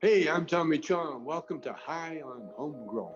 Hey, I'm Tommy Chong. Welcome to High on Homegrown.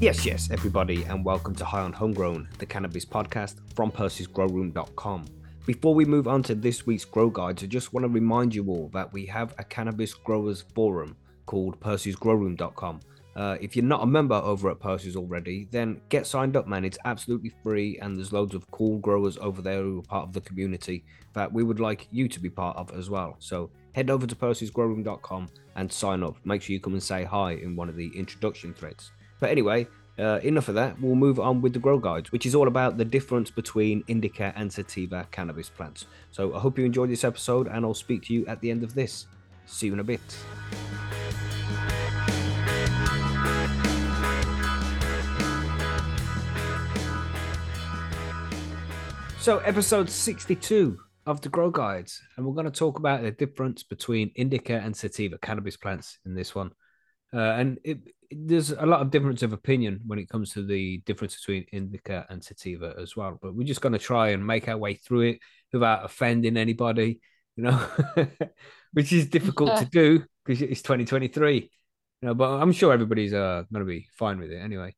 Yes, yes, everybody, and welcome to High on Homegrown, the cannabis podcast from Percy'sGrowroom.com. Before we move on to this week's grow guides, I just want to remind you all that we have a cannabis growers forum called Percy'sGrowroom.com. Uh, if you're not a member over at Percy's already, then get signed up, man. It's absolutely free, and there's loads of cool growers over there who are part of the community that we would like you to be part of as well. So head over to Percy'sGrowroom.com and sign up. Make sure you come and say hi in one of the introduction threads. But anyway, uh, enough of that. We'll move on with the grow guides, which is all about the difference between indica and sativa cannabis plants. So I hope you enjoyed this episode, and I'll speak to you at the end of this. See you in a bit. So, episode 62 of the Grow Guides, and we're going to talk about the difference between indica and sativa cannabis plants in this one. Uh, and it, it, there's a lot of difference of opinion when it comes to the difference between indica and sativa as well. But we're just going to try and make our way through it without offending anybody, you know, which is difficult to do because it's 2023. You know, but I'm sure everybody's uh, going to be fine with it anyway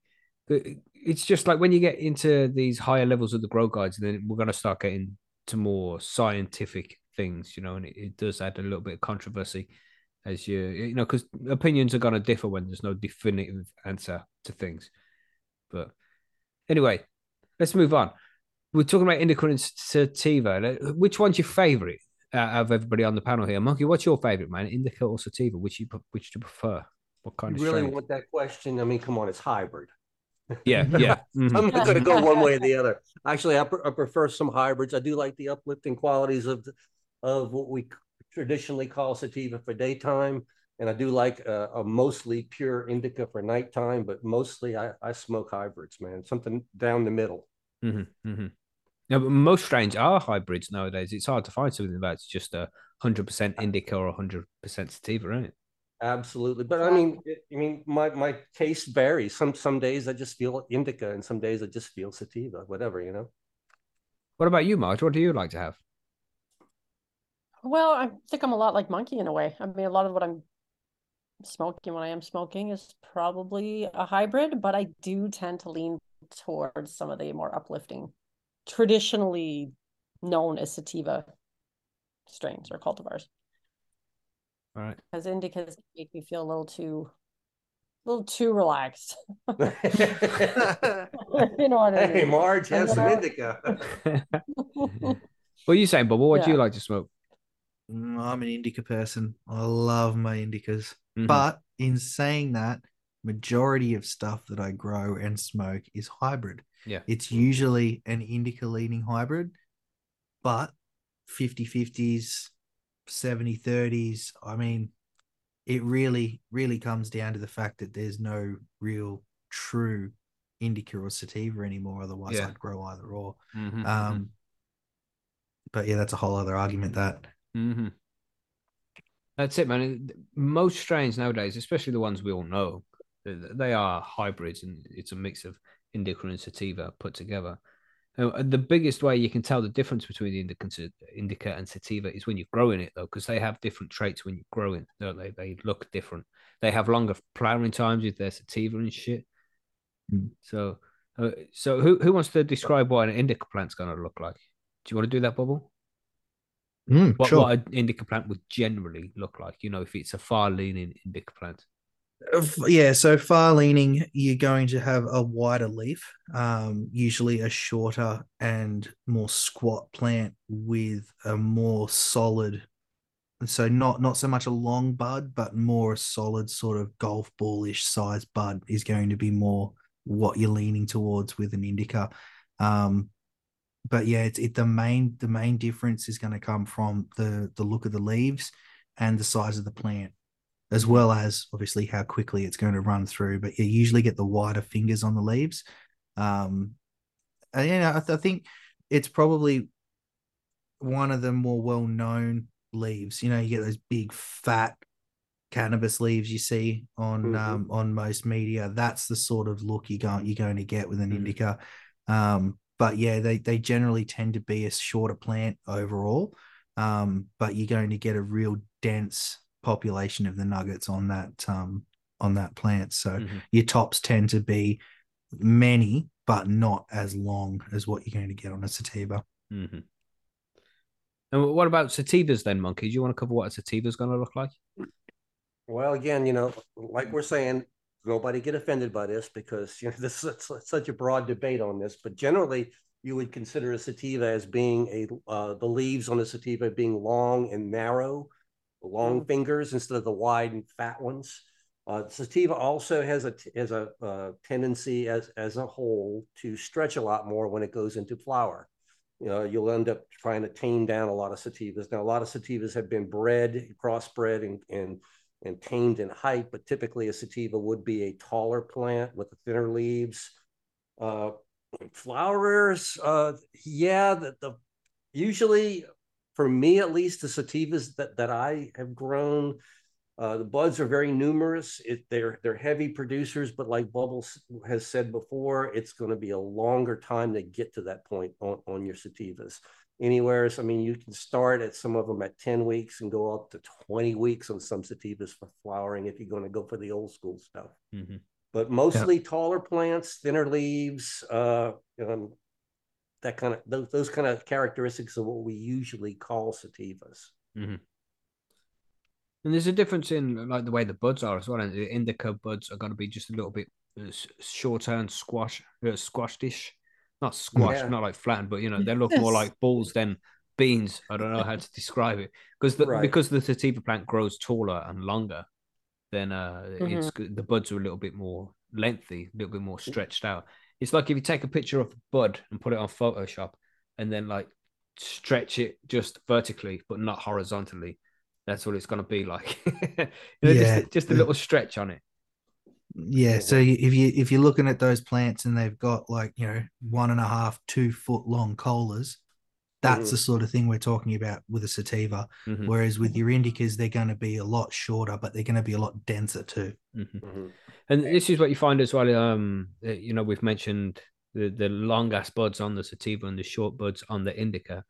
it's just like when you get into these higher levels of the grow guides, then we're going to start getting to more scientific things, you know, and it, it does add a little bit of controversy as you, you know, because opinions are going to differ when there's no definitive answer to things. But anyway, let's move on. We're talking about indica and sativa. Which one's your favorite out of everybody on the panel here? Monkey, what's your favorite, man? Indica or sativa? Which you which do you prefer? What kind you of really strain? want that question? I mean, come on, it's hybrid. Yeah, yeah. Mhm. I'm not going to go one way or the other. Actually, I, pre- I prefer some hybrids. I do like the uplifting qualities of the- of what we traditionally call sativa for daytime, and I do like a, a mostly pure indica for nighttime. But mostly, I, I smoke hybrids, man. Something down the middle. hmm hmm Yeah, but most strains are hybrids nowadays. It's hard to find something that's just a hundred percent indica or hundred percent sativa, right? Absolutely, but I mean, it- I mean, my my taste varies. Some some days I just feel indica, and some days I just feel sativa. Whatever, you know. What about you, Marge? What do you like to have? Well, I think I'm a lot like Monkey in a way. I mean, a lot of what I'm smoking when I am smoking is probably a hybrid, but I do tend to lean towards some of the more uplifting, traditionally known as sativa strains or cultivars. All right. Because indicas make me feel a little too, a little too relaxed. you know what I hey. Marge, have some Yeah. indica. what are you saying, Bob? What do you like to smoke? Mm, I'm an indica person. I love my indicas. Mhm. But in saying that, majority of stuff that I grow and smoke is hybrid. Yeah. It's usually an indica leaning hybrid, but 50 50s, 70 30s. I mean, it really, really comes down to the fact that there's no real true indica or sativa anymore. Otherwise, Yeah. I'd grow either or. Mhm, Um, but yeah, that's a whole other argument. That hmm That's it, man. Most strains nowadays, especially the ones we all know, they are hybrids, and it's a mix of indica and sativa put together. Uh, and the biggest way you can tell the difference between the indica and, indica and sativa is when you're growing it, though, because they have different traits when you're growing. Don't they? They look different. They have longer flowering times with their sativa and shit. Mm. So, uh, so who who wants to describe what an indica plant's going to look like? Do you want to do that, Bubble? Mm, what, sure. what an indica plant would generally look like. You know, if it's a far leaning indica plant. Yeah, so far leaning, you're going to have a wider leaf, um, usually a shorter and more squat plant with a more solid. So not not so much a long bud, but more a solid sort of golf ballish size bud is going to be more what you're leaning towards with an indica. Um, but yeah, it's it the main the main difference is going to come from the the look of the leaves and the size of the plant as well as obviously how quickly it's going to run through. But you usually get the wider fingers on the leaves. Um, and, you know, I, th- I think it's probably one of the more well known leaves. You know, you get those big, fat, cannabis leaves you see on Mhm. um, on most media. That's the sort of look you going you're going to get with an Mhm. indica. Um, but yeah, they they generally tend to be a shorter plant overall. Um, but you're going to get a real dense population of the nuggets on that um, on that plant. So Mhm. your tops tend to be many, but not as long as what you're going to get on a sativa. Mhm. And what about sativas then, Monkey? Do you want to cover what a sativa is going to look like? Well, again, you know, like we're saying, nobody get offended by this because you know this is such- such a broad debate on this. But generally, you would consider a sativa as being a uh, the leaves on a sativa being long and narrow, long Mm. fingers instead of the wide and fat ones. Uh, sativa also has a has a uh, tendency as as a whole to stretch a lot more when it goes into flower. You know, you'll end up trying to tame down a lot of sativas. Now, a lot of sativas have been bred, crossbred, and and and tamed in height, but typically a sativa would be a taller plant with thinner leaves. Uh, flowers, uh, yeah, the, the usually for me at least, the sativas that, that I have grown, uh, the buds are very numerous. It, they're they're heavy producers, but like Bubbles has said before, it's going to be a longer time to get to that point on, on your sativas anywhere. So, I mean, you can start at some of them at 10 weeks and go up to 20 weeks on some sativas for flowering if you're going to go for the old school stuff. Mm-hmm. But mostly taller plants, thinner leaves, uh, um, that kind of those, those kind of characteristics of what we usually call sativas. And there's a difference in like the way the buds are as well. And the indica buds are going to be just a little bit uh, shorter and squash, uh, squashed-ish. Not squashed, Yeah. not like flattened, but you know they look more like balls than beans. I don't know how to describe it because the, Right. because the sativa plant grows taller and longer. Then uh, Mm-hmm. it's good. the buds are a little bit more lengthy, a little bit more stretched out. It's like if you take a picture of a bud and put it on Photoshop, and then like stretch it just vertically but not horizontally. That's what it's going to be like. You know, Yeah. just, just a little stretch on it. Yeah, so if you if you're looking at those plants and they've got like you know one and a half, two foot long colas, that's Mhm. the sort of thing we're talking about with a sativa. Mhm, Whereas with your indicas, they're going to be a lot shorter, but they're going to be a lot denser too. mhm. Mhm. And this is what you find as well. Um, you know, we've mentioned the the long ass buds on the sativa and the short buds on the indica,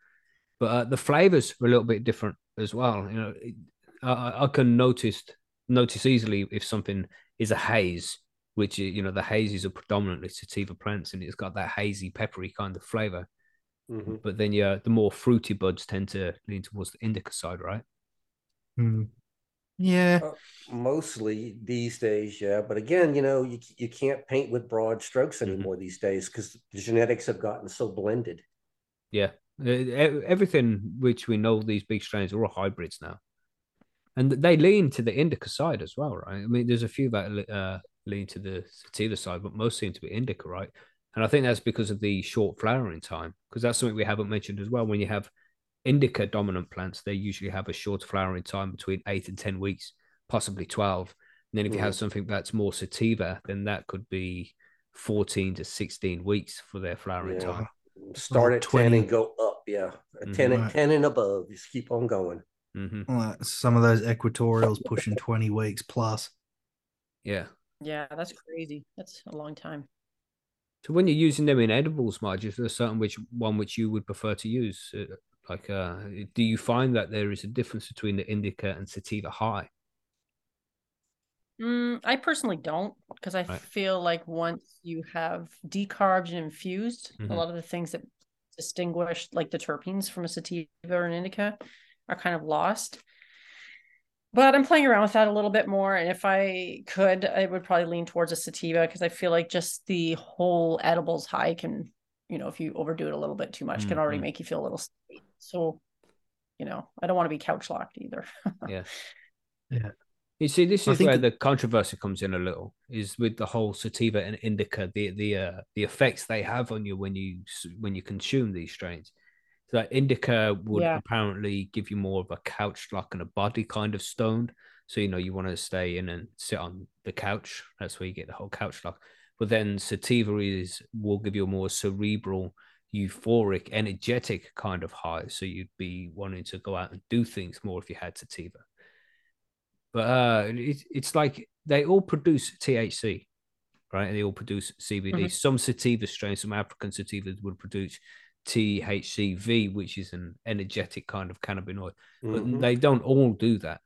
but uh, the flavors are a little bit different as well. You know, I, I- I can notice notice easily if something is a haze, which you know the hazes are predominantly sativa plants, and it's got that hazy, peppery kind of flavor. Mhm. But then, yeah, the more fruity buds tend to lean towards the indica side, right? Hmm. Yeah, Uh, mostly these days, yeah. But again, you know, you you can't paint with broad strokes Mhm. anymore these days because the genetics have gotten so blended. Yeah, everything which we know these big strains are all hybrids now, and they lean to the indica side as well, right? I mean, there's a few that uh, lean to the sativa side, but most seem to be indica, right? And I think that's because of the short flowering time, because that's something we haven't mentioned as well. When you have indica dominant plants, they usually have a short flowering time between eight and ten weeks, possibly twelve. And then if you have Mhm. something that's more sativa, then that could be fourteen to sixteen weeks for their flowering Yeah. time. Start at 20. 10 and go up, yeah. A Mhm. 10, and Right. 10 and above, just keep on going. hmm like some of those equatorials pushing 20 weeks plus. Yeah. Yeah, that's crazy. That's a long time. So when you're using them in edibles, Marge, is there a certain which one which you would prefer to use? Uh, Like, uh, do you find that there is a difference between the indica and sativa high? Mm, I personally don't because I Right. feel like once you have decarbed and infused, Mhm. a lot of the things that distinguish like the terpenes from a sativa or an indica are kind of lost. But I'm playing around with that a little bit more. And if I could, I would probably lean towards a sativa because I feel like just the whole edibles high can, you know, if you overdo it a little bit too much, can already Mhm. make you feel a little state. So, you know, I don't want to be couch locked either. Yeah. Yeah. You see, this is where the controversy comes in a little. Is with the whole sativa and indica, the the uh, the effects they have on you when you when you consume these strains. So that indica would Yeah. apparently give you more of a couch lock and a body kind of stoned. So you know you want to stay in and sit on the couch. That's where you get the whole couch lock. But then sativa is will give you a more cerebral, euphoric, energetic kind of high. So you'd be wanting to go out and do things more if you had sativa. but uh, it, it's like they all produce THC, right? They all produce CBD. Mhm. Some sativa strains, some African sativas would produce THCV, which is an energetic kind of cannabinoid, but Mhm. they don't all do that.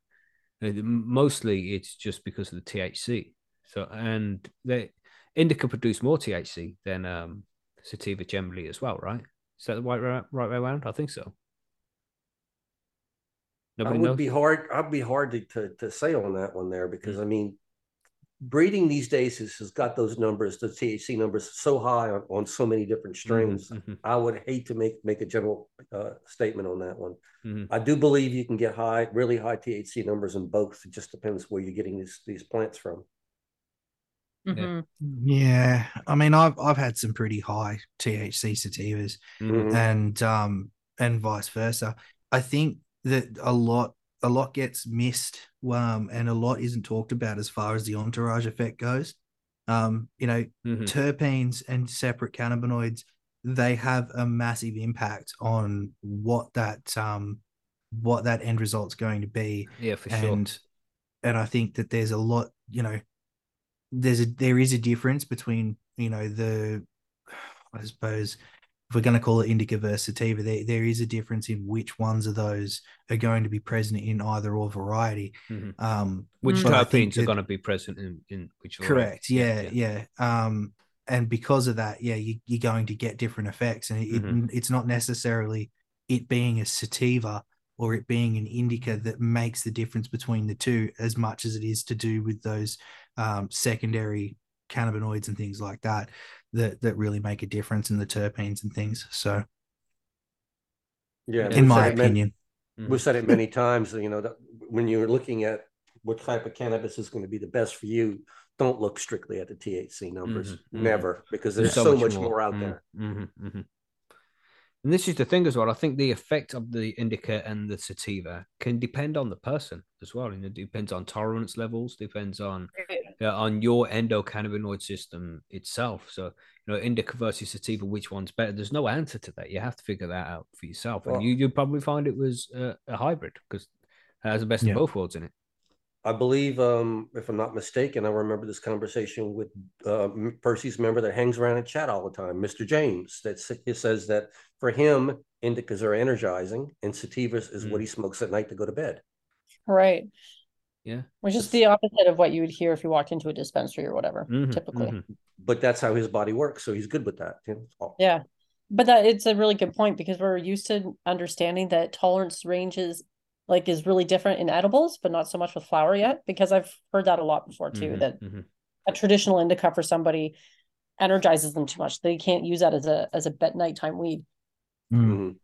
Uh, Mostly, it's just because of the THC. So, and they indica produce more THC than um, sativa generally as well, right? Is that the right right, right way around? I think so. Nobody would knows. be hard. I'd be hard to, to, to say on that one there because I mean, breeding these days has, has got those numbers, the THC numbers so high on, on so many different strains. Mhm, I would hate to make make a general uh, statement on that one. mhm. I do believe you can get high, really high THC numbers in both. It just depends where you're getting these these plants from. Mhm. Yeah, I mean, I've I've had some pretty high THC sativas, Mhm. Mhm. and um, and vice versa. I think that a lot a lot gets missed, um, and a lot isn't talked about as far as the entourage effect goes. Um, you know, Mhm. terpenes and separate cannabinoids they have a massive impact on what that um what that end result's going to be Yeah, for sure. and and i think that there's a lot you know there's a there is a difference between you know the i suppose if we're going to call it indica versus sativa there, there is a difference in which ones of those are going to be present in either or variety Mhm. um Which terpenes are going to be present in, in which Correct. variety. Yeah, yeah. Um, and because of that, yeah, you, you're going to get different effects, and it, Mhm. it's not necessarily it being a sativa or it being an indica that makes the difference between the two as much as it is to do with those um, secondary cannabinoids and things like that that that really make a difference in the terpenes and things. So, Yeah, In in my said it many- opinion, Mhm. We've said it many times, you know, that when you're looking at what type of cannabis is going to be the best for you, don't look strictly at the THC numbers. Mhm, mhm. Never, because there's so, much, more, out Mm, there. mhm, mhm. And this is the thing as well. I think the effect of the indica and the sativa can depend on the person as well. And it depends on tolerance levels, depends on uh, on your endocannabinoid system itself. So, you know, indica versus sativa, which one's better? There's no answer to that. You have to figure that out for yourself. And Well- you you probably find it was uh, a hybrid because it has the best Yeah. of both worlds in it. I believe, um, if I'm not mistaken, I remember this conversation with uh, Percy's member that hangs around and chat all the time, Mr. James. That s- he says that for him, indicas are energizing, and sativas is what Mm. he smokes at night to go to bed. Right. Yeah. Which is the opposite of what you would hear if you walked into a dispensary or whatever, Mhm, typically. mhm. But that's how his body works, so he's good with that. you know, it's all- Yeah. But that it's a really good point because we're used to understanding that tolerance ranges like is really different in edibles, but not so much with flower yet. Because I've heard that a lot before too, Mhm, that mhm. a traditional indica for somebody energizes them too much. They can't use that as a as a bet nighttime weed. Mm. Mhm.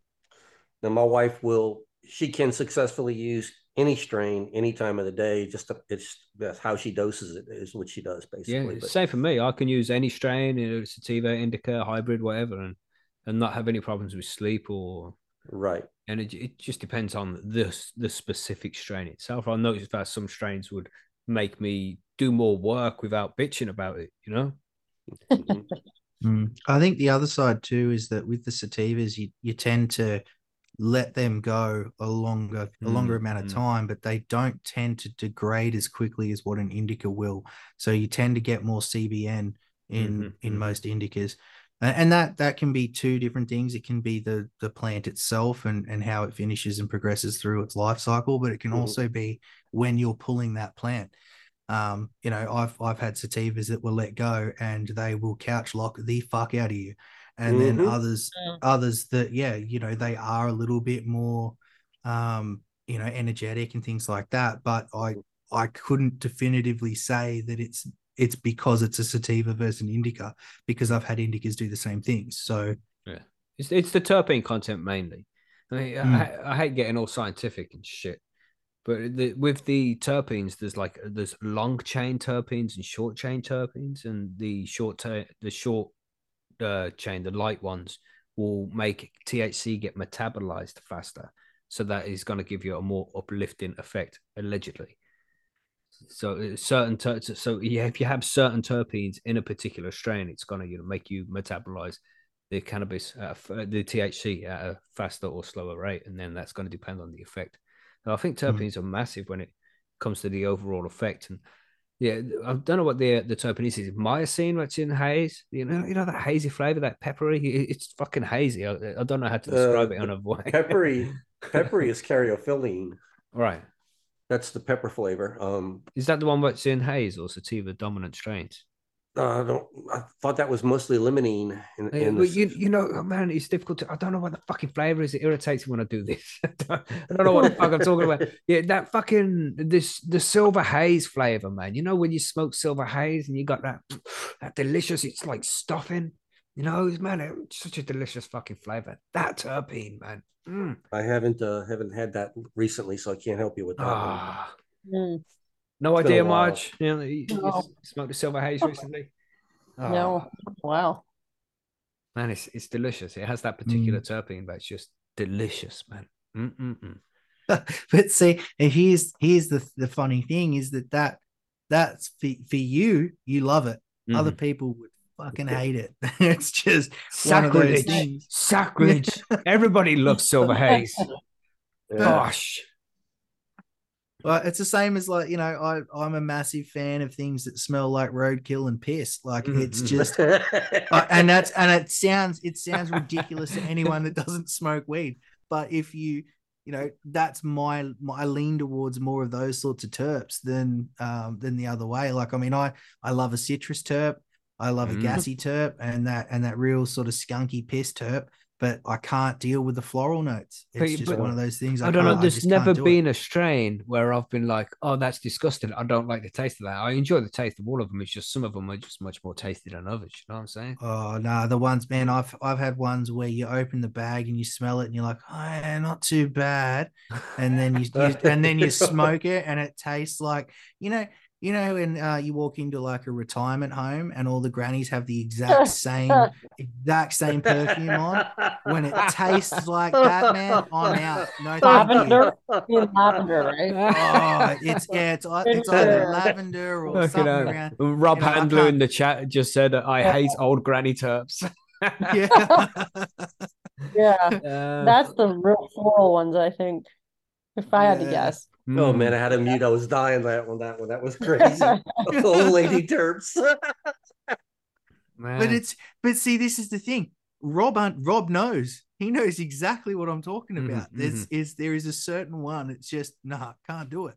Now, my wife will, she can successfully use any strain any time of the day. Just to, it's that's how she doses it is what she does basically. it's but same for me. I can use any strain, you know, sativa, indica, hybrid, whatever, and and not have any problems with sleep or right, and it, it just depends on the the specific strain itself. I noticed that some strains would make me do more work without bitching about it. You know. Mm. I think the other side too is that with the sativas, you you tend to let them go a longer a longer Mm, amount of mm. time, but they don't tend to degrade as quickly as what an indica will. So you tend to get more CBN in Mhm, in mhm. most indicas, and that that can be two different things. It can be the the plant itself and and how it finishes and progresses through its life cycle, but it can Mhm. also be when you're pulling that plant. Um, you know, I've I've had sativas that will let go and they will couch lock the fuck out of you. And then Mhm. others Mm. others that, yeah, you know, they are a little bit more um, you know, energetic and things like that. But I I couldn't definitively say that it's it's because it's a sativa versus an indica, because I've had indicas do the same things. So yeah, It's it's the terpene content mainly. I, mean, Mm. I, I hate getting all scientific and shit, but the, with the terpenes, there's like there's long chain terpenes and short chain terpenes, and the short ter- the short uh, chain, the light ones, will make THC get metabolized faster, so that is going to give you a more uplifting effect, allegedly. So uh, certain ter- so yeah, if you have certain terpenes in a particular strain, it's going to you know make you metabolize the cannabis, a uh, the THC at a faster or slower rate, and then that's going to depend on the effect. I think Mm. terpenes are massive when it comes to the overall effect. And yeah, I don't know what the the terpene is. Is it myrcene what's in haze? You know, you know that hazy flavor, that peppery. It's fucking hazy. I, I don't know how to describe Uh, it on a way. Peppery, peppery is caryophyllene. right? That's the pepper flavor. Um, Is that the one that's in haze or sativa dominant strains? Uh, I don't. I thought that was mostly limonene. In, Yeah, in well, this- you, you know, oh, man, it's difficult to. I don't know what the fucking flavor is. It irritates me when I do this. I don't, I don't know what the fuck I'm talking about. Yeah, that fucking this the silver haze flavor, man. You know when you smoke silver haze and you got that that delicious. It's like stuffing. You know, man, it's such a delicious fucking flavor. That terpene, man. Mm. I haven't uh, haven't had that recently, so I can't help you with that. one. Ah, Mm, no It's been a idea, while. Marge. You, know, you, you No. smoked the silver haze recently. No. Ah, wow. man, it's it's delicious. It has that particular Mm. terpene, but it's just delicious, man. Mm-mm-mm. but see, and here's here's the the funny thing is that that that's for, for you, you love it. Other Mhm. people would fucking hate it. it's just one of those Sacrilege. Sacrilege. Everybody loves silver haze. Yeah. Gosh. Well, it's the same as like you know, I I'm a massive fan of things that smell like roadkill and piss. Like Mhm, it's mhm. just, uh, and that's and it sounds it sounds ridiculous to anyone that doesn't smoke weed. But if you you know, that's my, my I lean towards more of those sorts of terps than um than the other way. Like I mean, I I love a citrus terp, I love Mm. a gassy terp, and that and that real sort of skunky piss terp. But I can't deal with the floral notes. It's you- just but- one of those things. I don't know. There's never do it. been a strain where I've been like, oh, that's disgusting. I don't like the taste of that. I enjoy the taste of all of them. It's just some of them are just much more tasty than others. You know what I'm saying? Oh no, the ones, man, I've I've had ones where you open the bag and you smell it and you're like, oh, not too bad, and then you, you and then you smoke it and it tastes like you know you know when uh, you walk into like a retirement home and all the grannies have the exact same exact same perfume on. When it tastes like that, man, I'm out. No thank you. Lavender. Lavender, right? Oh, it's yeah, it's, it's either lavender or Fucking something around. Rob you know, Handler in the chat just said, I hate old granny terps. Yeah. Yeah. Uh, That's the real floral ones, I think. If I had to guess. Oh mm. man, I had a mute. I was dying that one. That one. That was crazy. Old lady terps. Man. But it's but see, this is the thing. Rob un- Rob knows. He knows exactly what I'm talking Mhm, about. There's is there is a certain one. It's just nah, can't do it.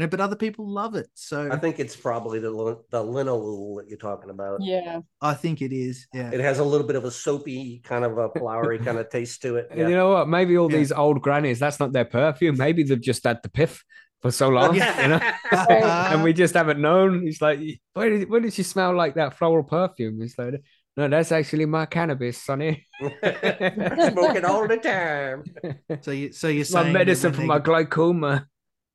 You know, but other people love it. So I think it's probably the lin- the linalool that you're talking about. Yeah. I think it is. Yeah. It has a little bit of a soapy kind of a flowery kind of taste to it. And you know what? Maybe all Yeah. these old grannies, that's not their perfume. Maybe they've just had the piff for so long, you know? and we just haven't known. It's like, why did, why did she smell like that floral perfume? It's like, no, that's actually my cannabis, Sonny. Smoking all the time. so you so you're It's my medicine when for my glaucoma.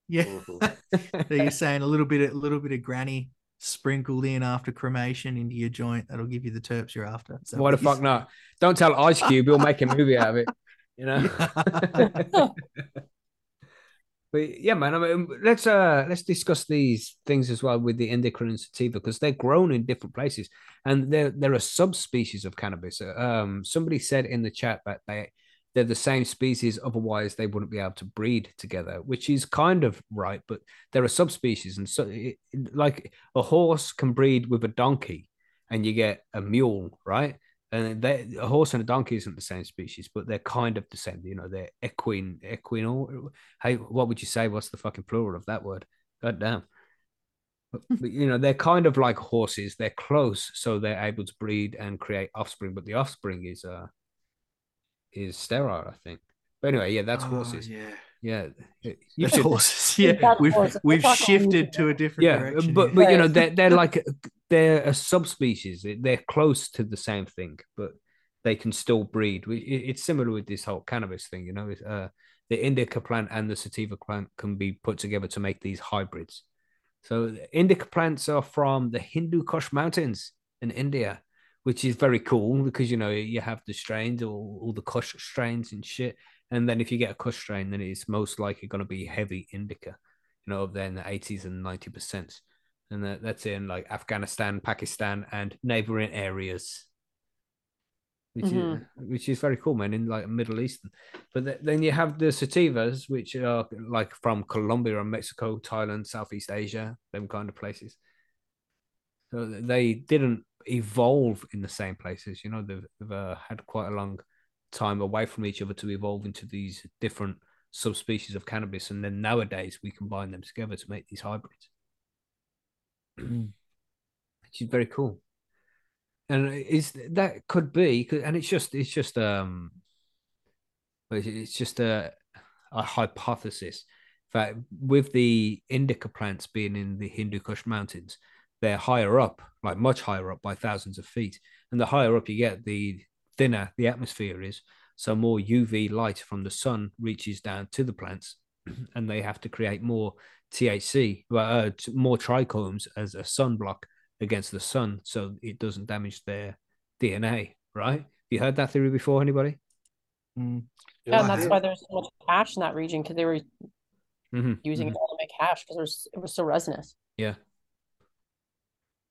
Yeah. Mhm. so you're saying a little bit a little bit of granny sprinkled in after cremation into your joint that'll give you the terps you're after. Is Why the what you're fuck not? Don't tell Ice Cube, he'll make a movie out of it. You know? But yeah, man. I mean, let's uh let's discuss these things as well with the indica and sativa because they're grown in different places and they're they're a subspecies of cannabis. Um, somebody said in the chat that they they're the same species, otherwise they wouldn't be able to breed together, which is kind of right. But there are subspecies, and so it, like a horse can breed with a donkey, and you get a mule, right? And they, a horse and a donkey isn't the same species, but they're kind of the same. You know, they're equine, equinal. Hey, what would you say? What's the fucking plural of that word? God damn. But, but, you know, they're kind of like horses. They're close, so they're able to breed and create offspring. But the offspring is uh is sterile, I think. But anyway, yeah, that's Oh, horses. yeah. Yeah, you That's should- horses. Yeah, That's we've horses. we've We're shifted to a different yeah, direction. but but you know they're they're like they're a subspecies. They're close to the same thing, but they can still breed. It's similar with this whole cannabis thing. You know, It's, uh, the indica plant and the sativa plant can be put together to make these hybrids. So the indica plants are from the Hindu Kush Mountains in India, which is very cool because you know you have the strains, all, all the Kush strains and shit. And then if you get a Kush strain, then it's most likely going to be heavy indica, you know, then the 80s and 90%. And that, that's in like Afghanistan, Pakistan, and neighboring areas. which Mhm. is which is very cool, man. In like Middle Eastern, but th- then you have the sativas, which are like from Colombia and Mexico, Thailand, Southeast Asia, them kind of places. So they didn't evolve in the same places. You know, they've, they've uh, had quite a long time away from each other to evolve into these different subspecies of cannabis, and then nowadays we combine them together to make these hybrids, which is very cool. And is that could be, and it's just it's just um, it's just a a hypothesis that with the indica plants being in the Hindu Kush mountains, they're higher up, like much higher up by thousands of feet. And the higher up you get, the thinner the atmosphere is. So more UV light from the sun reaches down to the plants, and they have to create more THC, well, uh, more trichomes as a sunblock against the sun, so it doesn't damage their DNA. Right? You heard that theory before? Anybody? Mm. Yeah, and that's why there's so much hash in that region because they were Mhm, using mhm. it all to make hash because it was it was so resinous. Yeah.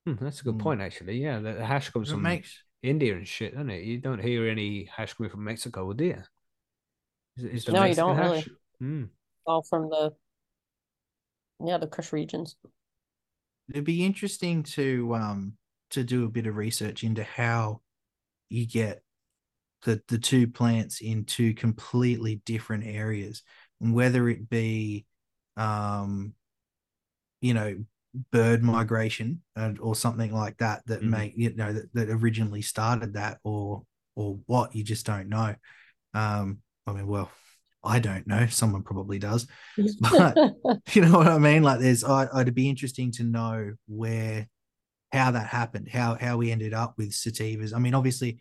Hmm, that's a good Mm. point, actually. Yeah, the the hash comes It from makes India and shit, doesn't it? You don't hear any hash coming from Mexico, do you? Is, is the No, you don't really. hash? Hmm. All from the yeah the Kush regions. it'd be interesting to um to do a bit of research into how you get the the two plants in two completely different areas and whether it be um you know bird migration and, or something like that that Mhm. may you know that, that originally started that or or what you just don't know um i mean well i don't know someone probably does But- you know what I mean? Like, there's, I, it'd be interesting to know where, how that happened, how how we ended up with sativas. I mean, obviously,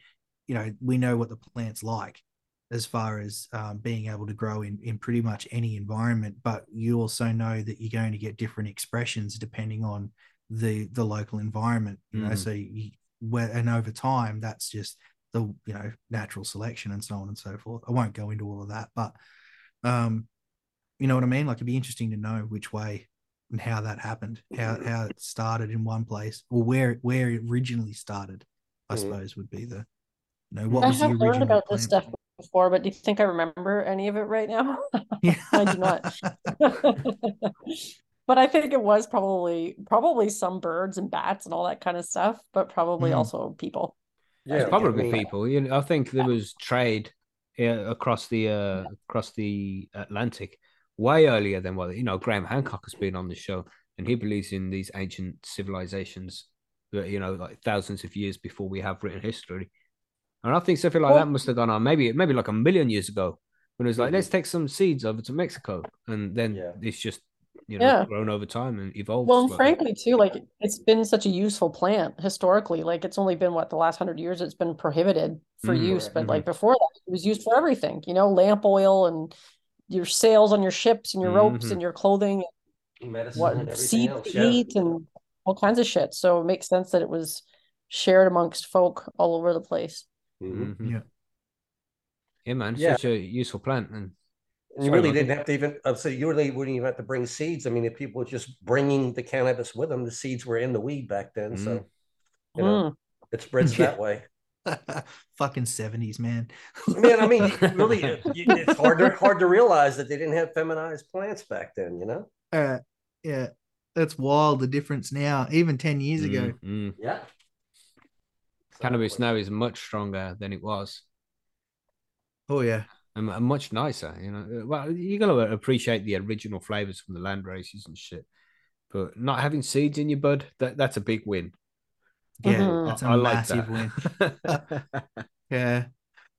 you know, we know what the plant's like as far as um, being able to grow in in pretty much any environment, but you also know that you're going to get different expressions depending on the the local environment. You know, Mhm. so you, where and over time, that's just the you know natural selection and so on and so forth. I won't go into all of that, but um you know what I mean? Like it'd be interesting to know which way and how that happened, how how it started in one place or where where it originally started. I Mhm. suppose would be the you know what I was the have original learned about this stuff before, but do you think I remember any of it right now? Yeah. I do not. but I think it was probably probably some birds and bats and all that kind of stuff, but probably Mhm. also people. Yeah, It's probably people. You know, I think there was trade uh, across the uh, across the Atlantic way earlier than what you know. Graham Hancock has been on the show, and he believes in these ancient civilizations that you know, like thousands of years before we have written history. And I think something like Well- that must have gone on maybe maybe like a million years ago when it was like, let's take some seeds over to Mexico, and then Yeah. it's just you know Yeah. grown over time and evolved. Well, and slowly. frankly, too, like it's been such a useful plant historically. Like it's only been what the last hundred years it's been prohibited for Mhm. use, Correct. but like before that, it was used for everything. You know, lamp oil and your sails on your ships and your ropes Mhm. and your clothing, medicine what and everything seeds else. Yeah. eat and all kinds of shit. So it makes sense that it was shared amongst folk all over the place. Mhm. Mhm. Yeah. yeah, man, it's Yeah. such a useful plant, and And you really didn't have to even, uh, so you really wouldn't even have to bring seeds. I mean, if people were just bringing the cannabis with them, the seeds were in the weed back then. So, you know, Mm. it spreads that way. Fucking seventies, man. Man, I mean, really, it- it's hard to, hard to realize that they didn't have feminized plants back then, you know? Uh, yeah, that's wild. The difference now, even ten years ago. Mm, mm. Yeah. Cannabis now is much stronger than it was Oh yeah, and, and much nicer. You know, well, you got to appreciate the original flavors from the land races and shit. But not having seeds in your bud, that, that's a big win. yeah, Mhm. that's a I like massive that. win. Yeah,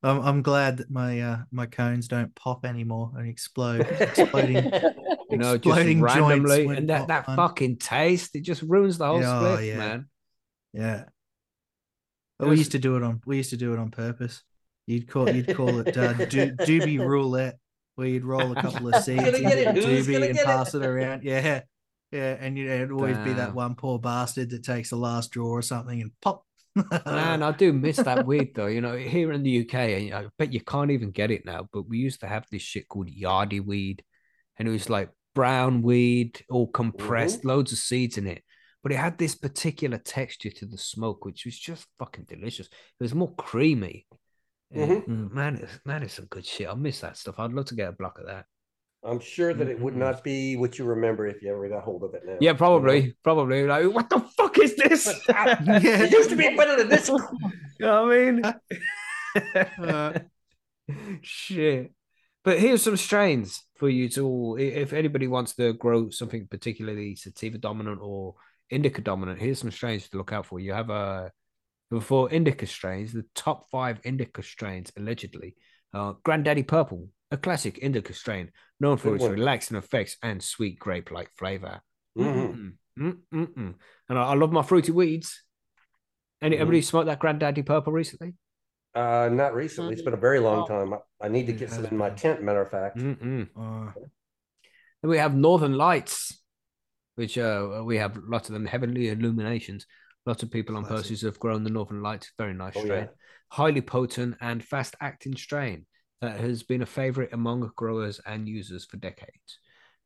I'm I'm glad that my uh my cones don't pop anymore and explode, exploding. you know, exploding joints randomly, when and that, that fun. fucking taste, it just ruins the whole Yeah, oh, split, yeah. man. Yeah. We used to do it on we used to do it on purpose. You'd call you'd call it uh, do, doobie roulette, where you'd roll a couple of seeds into get it? the Who's gonna doobie and get it? pass it around. Yeah, yeah, and you know, it'd always be that one poor bastard that takes the last draw or something and pop. Man, I do miss that weed though. You know, here in the UK, and I bet you can't even get it now. But we used to have this shit called yardie weed, and it was like brown weed, all compressed, loads of seeds in it. But it had this particular texture to the smoke, which was just fucking delicious. It was more creamy. Mhm. Mm, Man, it's man, it's some good shit. I miss that stuff. I'd love to get a block of that. I'm sure that it would not be what you remember if you ever got hold of it now. Yeah, you know? probably, probably. Like, what the fuck is this? It used to be better than this. You know what I mean? Uh. Shit. But here's some strains for you to all. If anybody wants to grow something particularly sativa dominant or indica dominant, here's some strains to look out for. You have a for indica strains, the top five indica strains allegedly. Uh, Granddaddy Purple, a classic indica strain known for Good its one. relaxing effects and sweet grape-like flavor. Mhm. Mm, mm, mm, mm. And I, I love my fruity weeds. Any, Mhm. Anybody smoked that Granddaddy Purple recently? Uh, not recently. It's been a very long time. I, I need to get some in my tent. Matter of fact. Mm-mm. Uh, Then we have Northern Lights, which uh, we have lots of them, heavenly illuminations. Lots of people on Classic. Have grown the Northern Lights. Very nice Oh, strain. yeah. Highly potent and fast acting strain that has been a favorite among growers and users for decades.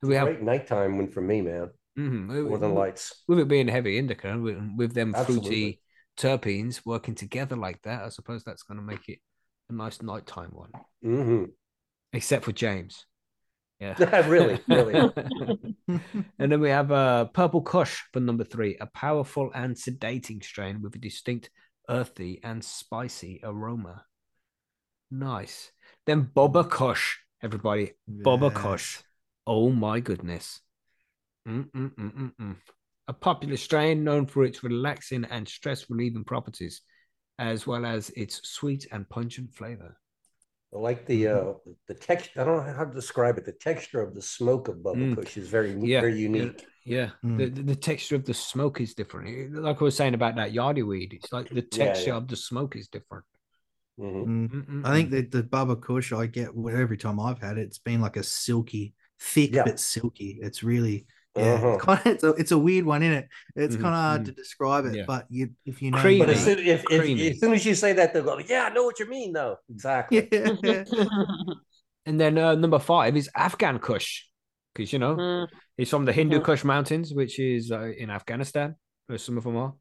We have Great nighttime one for me, man. mhm, Northern Lights. with it being heavy indica, with, with them fruity terpenes working together like that, I suppose that's going to make it a nice nighttime one. hmm Except for James. Yeah. Really, really. and then we have uh, Purple Kush for number three, a powerful and sedating strain with a distinct earthy and spicy aroma. Nice. Then Bubba Kush, everybody. Bubba yes. Kush. Oh my goodness. Mm-mm-mm-mm-mm. A popular strain known for its relaxing and stress relieving properties, as well as its sweet and pungent flavor. I like the uh the texture. I don't know how to describe it. The texture of the smoke of Bubba Mm. Kush is very Yeah, very unique. Yeah, Mm. the, the the texture of the smoke is different. Like I was saying about that yardy weed, it's like the texture yeah. of the smoke is different. Mhm. Mm. I think that the Bubba Kush I get every time I've had it, it's been like a silky, thick Yeah. but silky. It's really yeah. Uh-huh. It's, kind of, it's, a, it's a weird one, isn't it? It's Mhm, kind of hard to describe it, Yeah. but you if you know, Creamy. But as soon, if, if, as soon as you say that, they'll go, "Yeah, I know what you mean, though." Exactly. yeah. And then uh, number five is Afghan Kush, because you know Mm, it's from the Hindu Mhm. Kush Mountains, which is uh, in Afghanistan, where some of them are.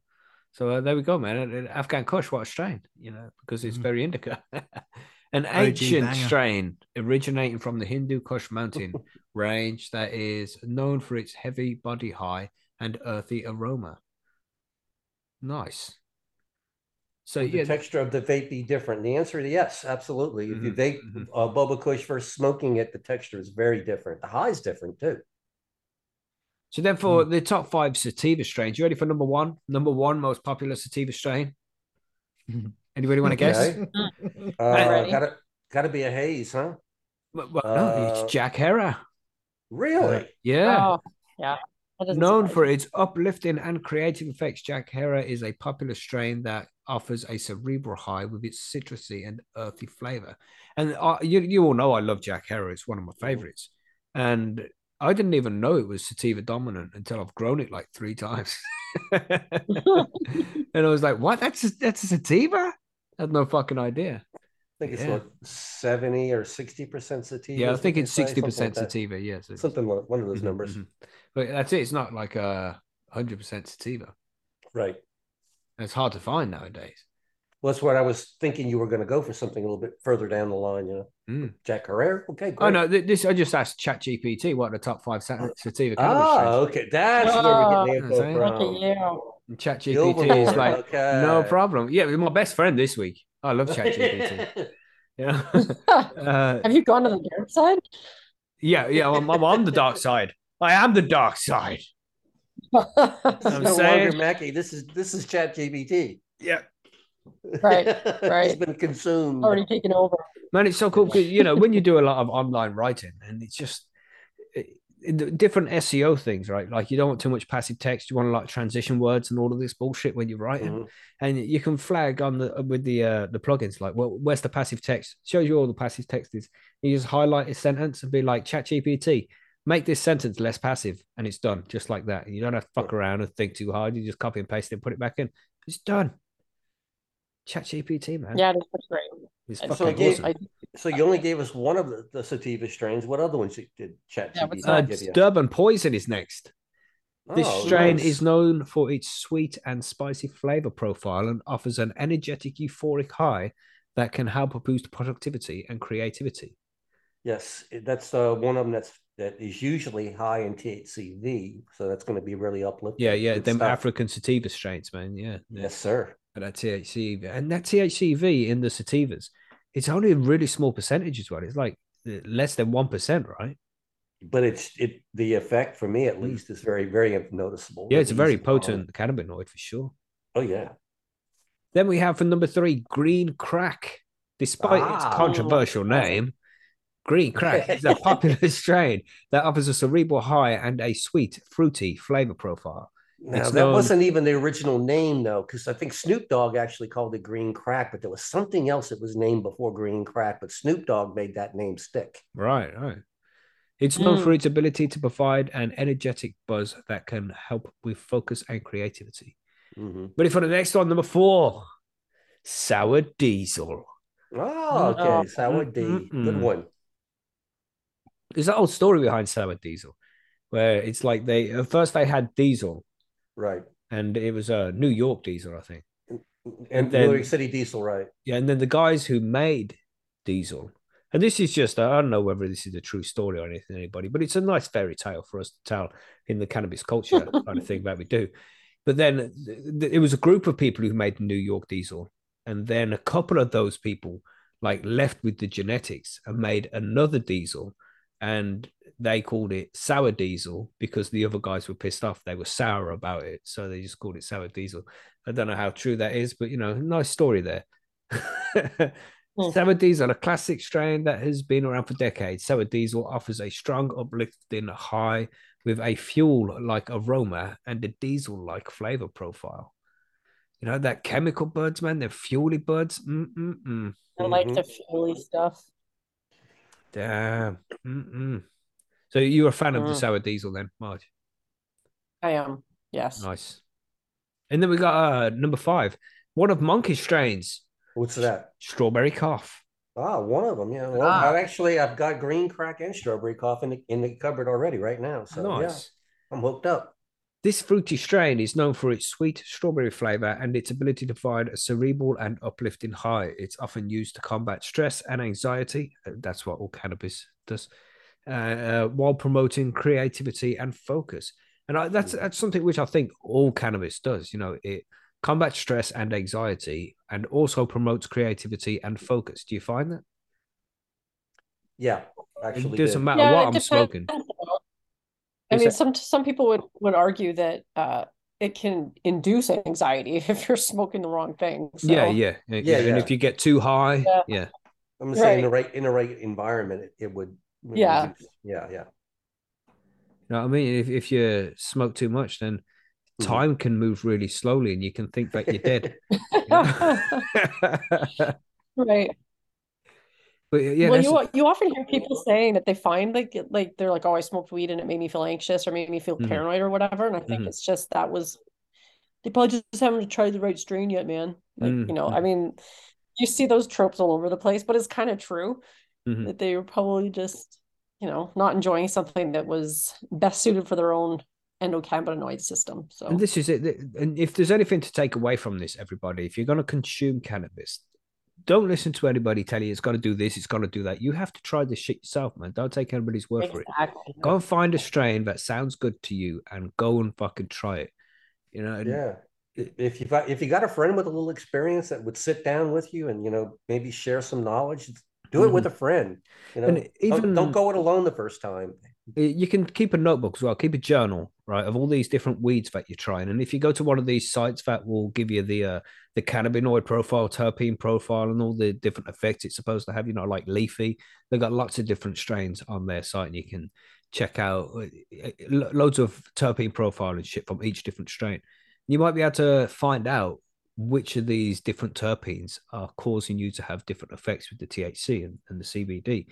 So uh, there we go, man. And- and Afghan Kush, what a strain, you know, because it's Mhm. very indica. An OG ancient banger. strain originating from the Hindu Kush mountain range that is known for its heavy body high and earthy aroma. Nice. So Would the yeah, texture of the vape be different? The answer is yes, absolutely. If you Mhm, vape mhm. uh, Bubba Kush first smoking it, the texture is very different. The high is different too. so then for Hmm. the top five sativa strains, you ready for number one? Number one most popular sativa strain. Anybody want to guess? Okay. Okay. Uh, gotta gotta be a haze, huh? Well, well, no, Uh, it's Jack Herer. Really? Yeah. Oh, yeah. Known surprise for its uplifting and creative effects, Jack Herer is a popular strain that offers a cerebral high with its citrusy and earthy flavor. And uh, you, you all know I love Jack Herer; it's one of my favorites. And I didn't even know it was sativa dominant until I've grown it like three times. and I was like, "What? That's a, that's a sativa? I had no fucking idea." I think it's Yeah. what seventy or sixty percent sativa. Yeah, I think it's sixty something percent like that. sativa. Yes, it's- Something like one of those Mhm, numbers, mhm. But that's it. It's not like a hundred percent sativa. right? It's hard to find nowadays. Well, that's what I was thinking. You were going to go for something a little bit further down the line, you know. Mm. Jack Herrera. Okay, great. Oh no, this I just asked ChatGPT what are the top five sa- sativa Ah, cannabis okay, that's where we're getting the Oh, info from. Look at you. strains. ChatGPT is overlord, like no problem. Yeah, my best friend this week. I love ChatGPT. yeah, uh, Have you gone to the dark side? yeah, yeah. I'm, I'm on the dark side. I am the dark side. I'm no saying- longer Mackie. This is this is Chat GPT. Yeah, Right, right. it's been consumed. Already taken over. man, it's so cool because you know when you do a lot of online writing and it's just it- it- different SEO things, right? Like you don't want too much passive text. You want of transition words and all of this bullshit when you're writing. Mhm. and you can flag on the with the uh the plugins like well where's the passive text shows you all the passive text is you just highlight a sentence and be like chat gpt make this sentence less passive and it's done just like that you don't have to fuck around and think too hard you just copy and paste it and put it back in it's done chat gpt man Yeah, it is pretty great. it's And so fucking again, awesome I, So you only gave us one of the, the sativa strains. What other ones did Chat Yeah, what's GBT uh, give you? durban poison is next This Oh, strain nice. is known for its sweet and spicy flavor profile and offers an energetic, euphoric high that can help boost productivity and creativity. Yes, that's uh, one of them that's that is usually high in THCV, so that's going to be really uplifting. Yeah, yeah, Good them stuff. African sativa strains, man. Yeah, yeah. Yes, sir. That THC and that THCV in the sativas, it's only a really small percentage as well. It's like uh, less than one percent, right? But it's it the effect for me at Mm. least is very very noticeable. Yeah, it's a very easy to follow. potent cannabinoid for sure. Oh yeah. Then we have for number three, green crack. Despite its Ah. controversial name, green crack is a popular strain that offers a cerebral high and a sweet, fruity flavor profile. Now It's that known- wasn't even the original name though, because I think Snoop Dogg actually called it green crack, but there was something else that was named before green crack, but Snoop Dogg made that name stick. Right, right. It's known for Mm. its ability to provide an energetic buzz that can help with focus and creativity. Mhm. Ready for the next one, number four, sour diesel. Oh, okay. Oh. Sour D. Good Mm-mm. one. There's that old story behind sour diesel, where it's like they at first they had diesel, Right. and it was a New York diesel, I think. And then- New York City diesel, right? Yeah, and then the guys who made diesel, and this is just I don't know whether this is a true story or anything, anybody, but it's a nice fairy tale for us to tell in the cannabis culture kind of thing that we do. But then th- th- it was a group of people who made New York diesel, and then a couple of those people like left with the genetics and made another diesel, and they called it sour diesel because the other guys were pissed off. They were sour about it, so they just called it sour diesel. I don't know how true that is, but you know, nice story there. Hmm. Sour diesel, a classic strain that has been around for decades. Sour diesel offers a strong uplifting high with a fuel-like aroma and a diesel-like flavor profile. You know that chemical buds, man. They're fuely buds. Mm-mm-mm. I like the fuely stuff. Damn. Mm-mm. So you're a fan of the Mm. sour diesel, then, Marge? I am. Yes. Nice. And then we got uh, number five, one of Monkey's strains, What's that? strawberry cough. Ah, one of them. Yeah. Well, Ah. I've actually I've got green crack and strawberry cough in the in the cupboard already right now. So nice. yeah, I'm hooked up. This fruity strain is known for its sweet strawberry flavor and its ability to provide a cerebral and uplifting high. It's often used to combat stress and anxiety. Uh, That's what all cannabis does, uh, uh, while promoting creativity and focus. And I, that's that's something which I think all cannabis does. You know, it combats stress and anxiety, and also promotes creativity and focus. Do you find that? Yeah, It actually. doesn't did. matter Yeah, what I'm depends. smoking. I mean, some some people would would argue that uh, it can induce anxiety if you're smoking the wrong thing. So. Yeah, yeah, yeah, Yeah, And if you get too high, Yeah. yeah. I'm saying in the Right. right in the right environment, it, it would. it Yeah. reduce- Yeah, yeah. You know what I mean? If if you smoke too much, then Mhm. time can move really slowly, and you can think that you're dead. you know? right. But yeah, well, you you often hear people saying that they find like like they're like, oh, I smoked weed and it made me feel anxious or made me feel Mhm. paranoid or whatever. And I think Mhm. it's just that was they probably just haven't tried the right strain yet, man. Like, you know, I Mhm. mean, you see those tropes all over the place, but it's kind of true Mhm. that they were probably just, you know, not enjoying something that was best suited for their own endocannabinoid system. So and this is it. And if there's anything to take away from this, everybody, if you're going to consume cannabis, don't listen to anybody tell you it's got to do this, it's got to do that. You have to try this shit yourself, man. Don't take anybody's word for it. Go and find a strain that sounds good to you, and go and fucking try it. You know, and Yeah. If you got if you got a friend with a little experience that would sit down with you and you know maybe share some knowledge, do it with mm. a friend. You know, And don't, even- don't go it alone the first time. You can keep a notebook as well keep a journal right of all these different weeds that you're trying and if you go to one of these sites that will give you the uh the cannabinoid profile terpene profile and all the different effects it's supposed to have you know like Leafly they've got lots of different strains on their site and you can check out uh, uh, lo- loads of terpene profile and shit from each different strain you might be able to find out which of these different terpenes are causing you to have different effects with the THC and, and the CBD.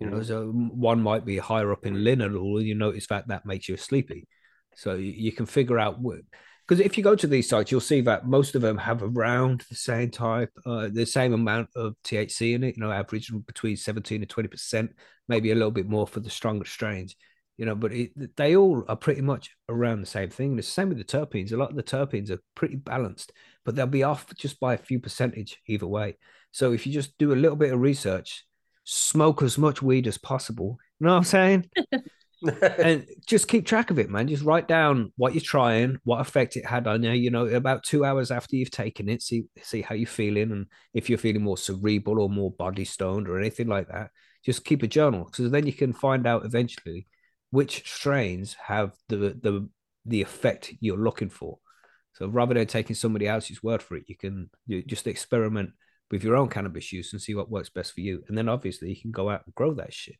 You know, Mhm. so one might be higher up in linalool, and you notice that that makes you sleepy. So you, can figure out what because if you go to these sites, you'll see that most of them have around the same type, uh, the same amount of THC in it. You know, average between seventeen and twenty percent, maybe a little bit more for the stronger strains. You know, but it, they all are pretty much around the same thing. The same with the terpenes. A lot of the terpenes are pretty balanced, but they'll be off just by a few percentage either way. So if you just do a little bit of research, smoke as much weed as possible. You know what I'm saying? and just keep track of it, man. Just write down what you're trying, what effect it had on you. You know, about two hours after you've taken it, see see how you're feeling, and if you're feeling more cerebral or more body stoned or anything like that. Just keep a journal, because then you can find out eventually which strains have the the the effect you're looking for. So rather than taking somebody else's word for it, you can you just experiment with your own cannabis use and see what works best for you. And then obviously you can go out and grow that shit.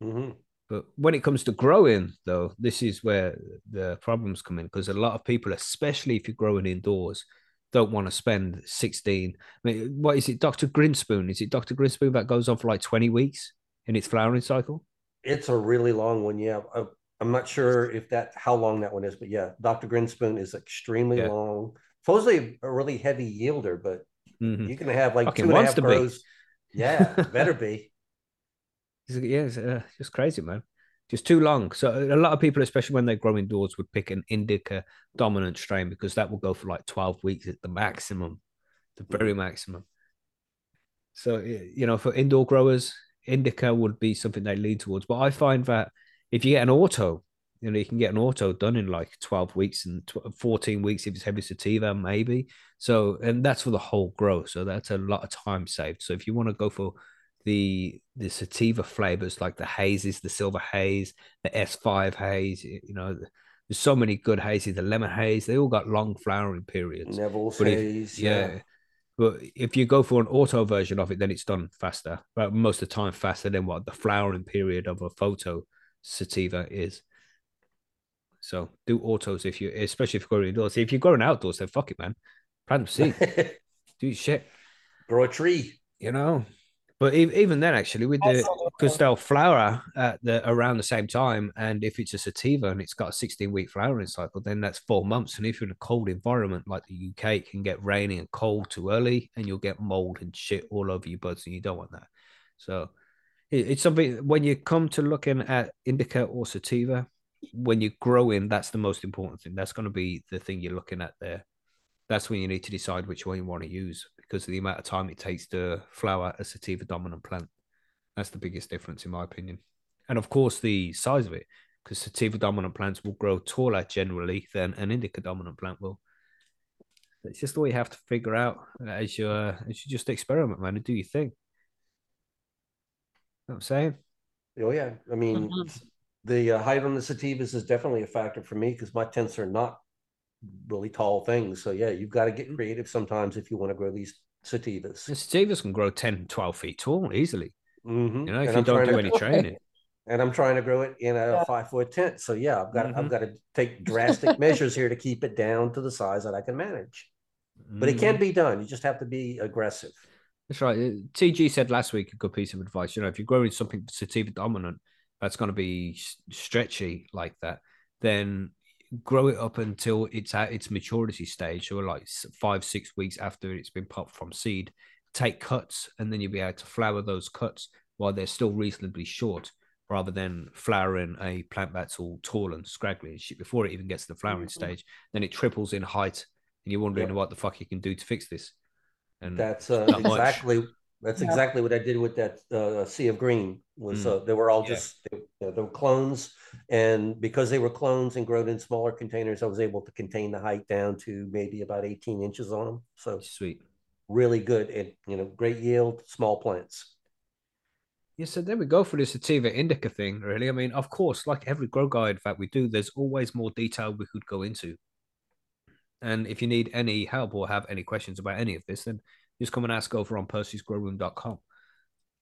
hmm But when it comes to growing, though, this is where the problems come in because a lot of people, especially if you're growing indoors, don't want to spend 16. I mean, what is it, Dr. Grinspoon? Is it Dr. Grinspoon that goes on for like 20 weeks in its flowering cycle? It's a really long one. Yeah. I, I'm not sure if that, how long that one is, but yeah, Dr. Grinspoon is extremely Yeah. long. Supposedly a really heavy yielder, but Mhm. you can have like two and a half to be. Yeah, better be. Yeah, it's uh, just crazy, man. Just too long. So a lot of people, especially when they grow indoors, would pick an indica dominant strain because that will go for like 12 weeks at the maximum, the very maximum. So, you know, for indoor growers, indica would be something they lean towards. But I find that if you get an auto, you know, you can get an auto done in like 12 weeks and tw- 14 weeks if it's heavy sativa, maybe. So, and that's for the whole grow. So that's a lot of time saved. So if you want to go for the the sativa flavors like the hazes, the silver haze, the S5 haze, you know, there's so many good hazes, the lemon haze, they all got long flowering periods. Neville's But if- haze. Yeah. But if you go for an auto version of it, then it's done faster. But most of the time, faster than what the flowering period of a photo sativa is. So do autos if you, especially if you're growing indoors. If you're growing outdoors, then fuck it, man. Plant seed, do your shit, Grow a tree. you know. But even then, actually, with the Absolutely. flower at the around the same time, and if it's a sativa and it's got a 16 week flowering cycle, then that's four months. And if you're in a cold environment like the UK, it can get rainy and cold too early, and you'll get mold and shit all over your buds, and you don't want that. So it's something when you come to looking at indica or sativa, when you're growing, that's the most important thing. That's going to be the thing you're looking at there. That's when you need to decide which one you want to use because of the amount of time it takes to flower a sativa dominant plant. That's the biggest difference, in my opinion. And of course, the size of it, because sativa dominant plants will grow taller generally than an indica dominant plant will. It's just all you have to figure out as you uh, as you just experiment, man, and do your thing. You know what I'm saying? Oh yeah, I mean, Mhm. the uh, height on the sativas is definitely a factor for me because my tents are not really tall things. So yeah, you've got to get creative sometimes if you want to grow these sativas. And sativas can grow 10, 12 feet tall easily. Mhm. You know, if And you I'm don't do to- any training. and I'm trying to grow it in a Yeah. five foot tent. So yeah, I've got Mhm. I've got to take drastic measures here to keep it down to the size that I can manage. But it can be done. You just have to be aggressive. That's right. Uh, TG said last week a good piece of advice. You know, if you're growing something sativa dominant that's going to be stretchy like that, then grow it up until it's at its maturity stage, or like five, six weeks after it's been popped from seed. Take cuts, and then you'll be able to flower those cuts while they're still reasonably short, rather than flowering a plant that's all tall and scraggly and shit before it even gets to the flowering Mhm. stage. Then it triples in height, and you're wondering what the fuck you can do to fix this. And That's uh, not much. Exactly that's Yeah. exactly what I did with that uh, Sea of Green. Was Mm. uh, they were all Yeah. just they, they were clones, and because they were clones and grown in smaller containers, I was able to contain the height down to maybe about 18 inches on them. So sweet. really good and you know great yield, small plants. Yeah, so there we go for the sativa indica thing, really. I mean, of course, like every grow guide that we do, there's always more detail we could go into. And if you need any help or have any questions about any of this, then just come and ask over on percysgrowroom.com.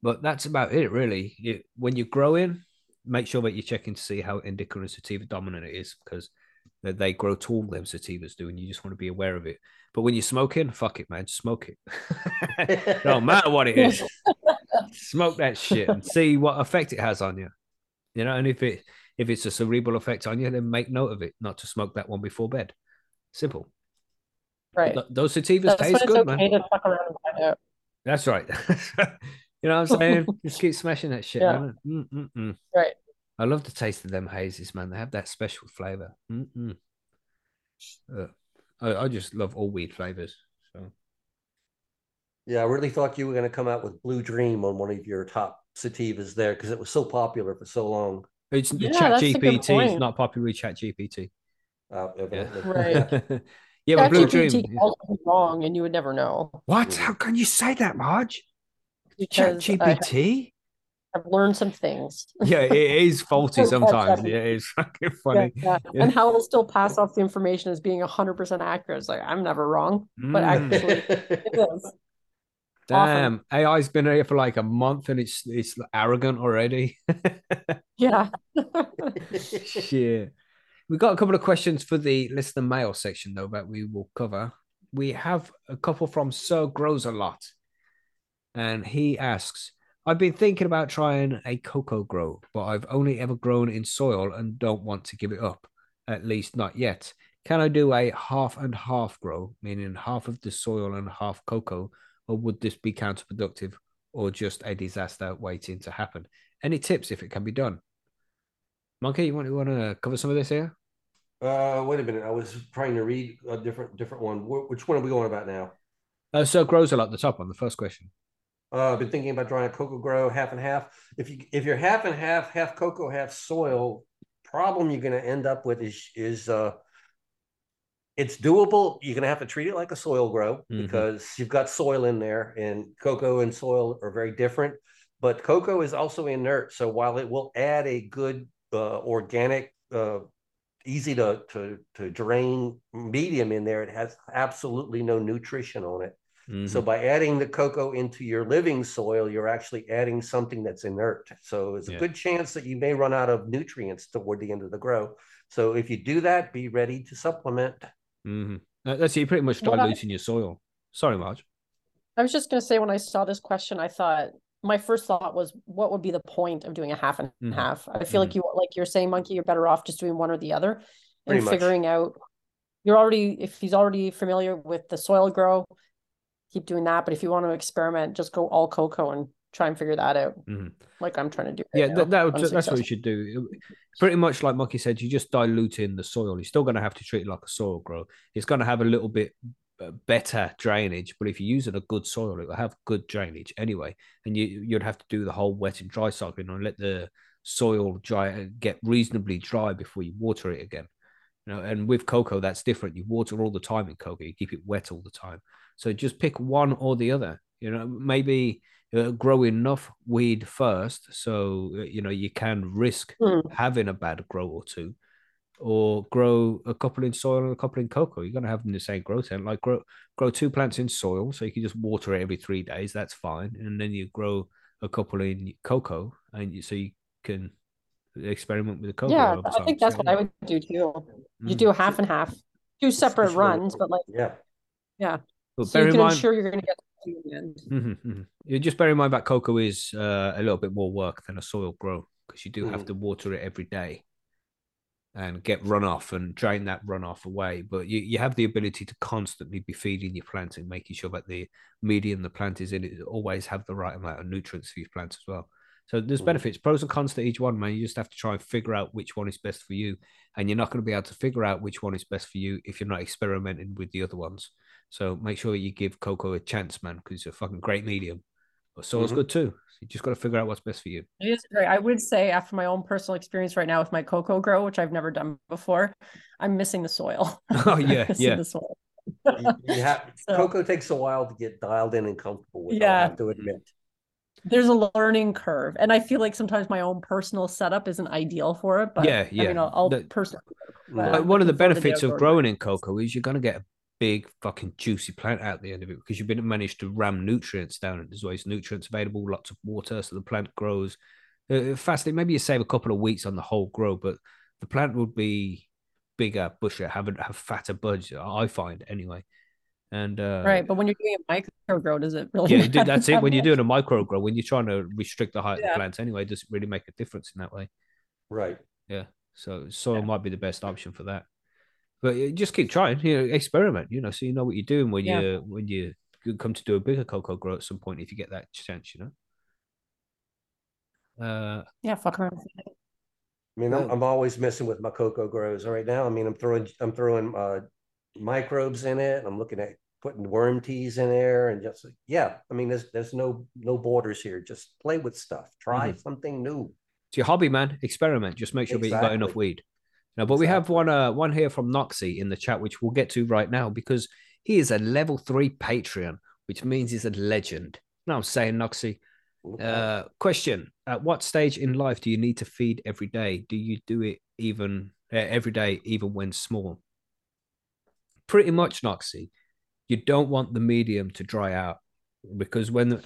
But that's about it, really. You, when you're growing, make sure that you're checking to see how indica and sativa dominant it is because they, they grow tall, them sativas do, and you just want to be aware of it. But when you're smoking, fuck it, man, just smoke it. no matter what it is, smoke that shit and see what effect it has on you. You know, and if it if it's a cerebral effect on you, then make note of it, not to smoke that one before bed. Simple. Right. Th- Those sativas That's taste good, okay man. to fuck around and find out. That's right. you know what I'm saying? Just keep smashing that shit, Yeah. man. Right. I love the taste of them hazes, man. They have that special flavor. Mm-mm. Uh, I, I just love all weed flavors. So Yeah, I really thought you were gonna come out with Blue Dream on one of your top sativas there because it was so popular for so long. It's Yeah, Chat that's a GPT. It's not popular with Chat GPT. Uh, evidently. Right. yeah, but Blue Dream. ChatGPT calls wrong, and you would never know What? How can you say that, Marge? Chat because I've learned some things. yeah, it is faulty sometimes. Yeah, it's fucking funny. yeah. Yeah. And how it'll still pass off the information as being hundred percent accurate. It's like I'm never wrong, but Mm. actually it is. Damn, AI's been here for like a month and it's it's arrogant already. Yeah. Shit. We've got a couple of questions for the listener mail section though that we will cover. We have a couple from Sir Grows a Lot. And he asks, I've been thinking about trying a cocoa grow, but I've only ever grown in soil and don't want to give it up, at least not yet. Can I do a half and half grow, meaning half of the soil and half cocoa, or would this be counterproductive or just a disaster waiting to happen? Any tips if it can be done? Monkey, you want, you want to cover some of this here? Uh, wait a minute. I was trying to read a different different one. Which one are we going about now? Uh, so grows a lot. The top one, the first question. Uh, I've been thinking about drawing a cocoa grow half and half. If you if you're half and half, half cocoa, half soil, problem you're going to end up with is is uh, it's doable. You're going to have to treat it like a soil grow Mhm. because you've got soil in there, and cocoa and soil are very different. But cocoa is also inert, so while it will add a good uh, organic, uh, easy to to to drain medium in there, it has absolutely no nutrition on it. So Mhm. by adding the cocoa into your living soil, you're actually adding something that's inert. So it's a Yeah. good chance that you may run out of nutrients toward the end of the grow. So if you do that, be ready to supplement. Mhm. Uh, That's you pretty much Well, I- diluting your soil. Sorry, Marge. I was just gonna say when I saw this question, I thought my first thought was, what would be the point of doing a half and Mhm. half? I feel like you like you're saying, monkey, you're better off just doing one or the other Pretty and much. figuring out. You're already if he's already familiar with the soil grow, keep doing that. But if you want to experiment, just go all cocoa and try and figure that out, Mhm. like I'm trying to do. Yeah, right that, that would, that's what you should do. Pretty much like Monkey said, you just dilute in the soil. You're still going to have to treat it like a soil grow. It's going to have a little bit better drainage, but if you're using a good soil, it will have good drainage anyway. And you you'd have to do the whole wet and dry cycle and let the soil dry and get reasonably dry before you water it again. You know, and with cocoa, that's different. You water all the time in cocoa. You keep it wet all the time. So just pick one or the other. You know, maybe uh, grow enough weed first, so uh, you know you can risk Hmm. having a bad grow or two, or grow a couple in soil and a couple in cocoa. You're gonna have them in the same grow tent. Like grow grow two plants in soil, so you can just water it every three days. That's fine. And then you grow a couple in cocoa, and you, so you can experiment with the cocoa. Yeah, I think that's So, what yeah. I would do too. You Mm. do half and half, two separate It's really runs, but like Yeah. But so bear you in can mind, ensure you're gonna get to the end. Mhm, mhm. You just bear in mind that cocoa is uh, a little bit more work than a soil grow because you do have Mhm. to water it every day and get runoff and drain that runoff away. But you, you have the ability to constantly be feeding your plants and making sure that the medium the plant is in it always have the right amount of nutrients for your plants as well. So there's Mhm. benefits, pros and cons to each one, man. You just have to try and figure out which one is best for you. And you're not going to be able to figure out which one is best for you if you're not experimenting with the other ones. So make sure you give cocoa a chance, man, because it's a fucking great medium. But soil's Mhm. good too. You just got to figure out what's best for you. It is great. I would say after my own personal experience right now with my cocoa grow, which I've never done before, I'm missing the soil. Oh, yeah, yeah. the soil. You, you have, So- cocoa takes a while to get dialed in and comfortable with. Yeah. I have to admit. There's a learning curve, and I feel like sometimes my own personal setup isn't ideal for it. But Yeah, I mean, yeah. I'll, I'll The- personally. Like, Like one of the looking forward to benefits of growing in cocoa is you're going to get a big fucking juicy plant out the end of it because you've been managed to ram nutrients down it. There's always nutrients available, lots of water, so the plant grows uh, fastly. Maybe you save a couple of weeks on the whole grow, but the plant would be bigger, bushier, have a, have fatter buds. I find anyway. And uh, Right, but when you're doing a micro grow, does it really? yeah, dude, matter that's it. that When you're doing a micro grow, when you're trying to restrict the height of the plants anyway, does it really make a difference in that way? Right. Yeah. So soil Yeah. might be the best option for that. But uh, just keep trying, you know, experiment, you know, so you know what you're doing when Yeah. you when you come to do a bigger cocoa grow at some point if you get that chance, you know. Uh Yeah, fuck around. I mean, I'm, I'm always messing with my cocoa grows right now. I mean, I'm throwing I'm throwing uh, microbes in it. I'm looking at putting worm teas in there and just yeah. I mean, there's there's no no borders here. Just play with stuff. Try something new. It's your hobby, man. Experiment. Just make sure that you got enough weed. Now, but we have one uh one here from Noxy in the chat, which we'll get to right now because he is a level three Patreon, which means he's a legend. No, I'm saying Noxy. Okay. Uh, question: At what stage in life do you need to feed every day? Do you do it even uh, every day, even when small? Pretty much, Noxy. You don't want the medium to dry out because when the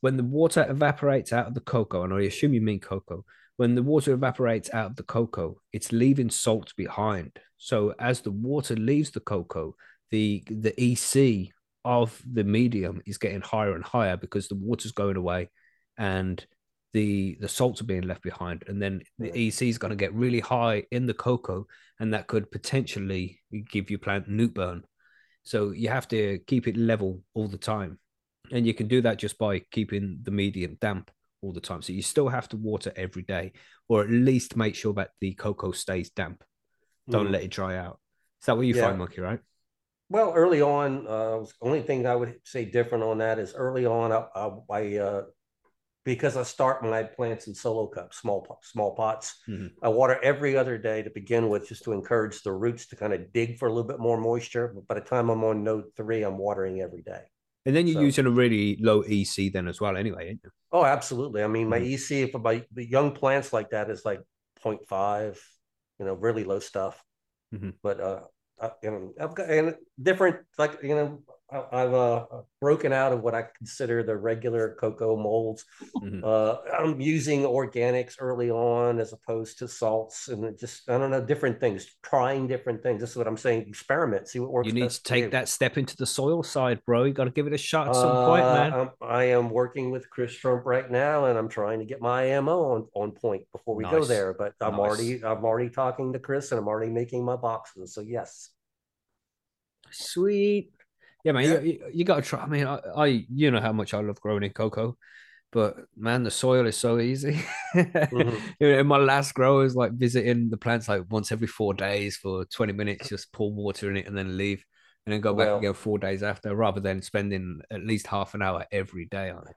when the water evaporates out of the cocoa, and I assume you mean cocoa, when the water evaporates out of the cocoa, it's leaving salt behind. So as the water leaves the cocoa, the the EC of the medium is getting higher and higher because the water's going away and the the salts are being left behind. And then the ec is going to get really high in the cocoa and that could potentially give you plant nute burn. So you have to keep it level all the time. And you can do that just by keeping the medium damp all the time so you still have to water every day or at least make sure that the cocoa stays damp don't Mhm. let it dry out is that what you Yeah. find monkey right Well, early on, uh, only thing I would say different on that is early on, I, I, I uh, because I start my plants in solo cups, small small pots. Mhm. I water every other day to begin with, just to encourage the roots to kind of dig for a little bit more moisture. But by the time I'm on node three, I'm watering every day. And then you're So- using a really low ec then as well anyway ain't you? Oh, absolutely. I mean, my. EC for my the young plants like that is like 0.5, you know, really low stuff. Mhm. But uh, uh, you know, I've got and different like you know, I, I've uh broken out of what I consider the regular cocoa molds. Mhm. Uh, I'm using organics early on as opposed to salts, and just I don't know different things, trying different things. This is what I'm saying. Experiment, see what works. you need to take that step into the soil side bro you got to give it a shot at some point Uh, man I'm, I am working with Chris Trump right now, and I'm trying to get my IMO on, on point before we go there. But I'm Nice. already I'm already talking to Chris, and I'm already making my boxes. So yes, Sweet. Yeah, man, Yeah. you, you, got to try. I mean, I, I, you know how much I love growing in cocoa, but man, the soil is so easy. Mhm. In my last grow is like visiting the plants like once every four days for 20 minutes, just pour water in it and then leave, and then go back Well- again four days after, rather than spending at least half an hour every day on it.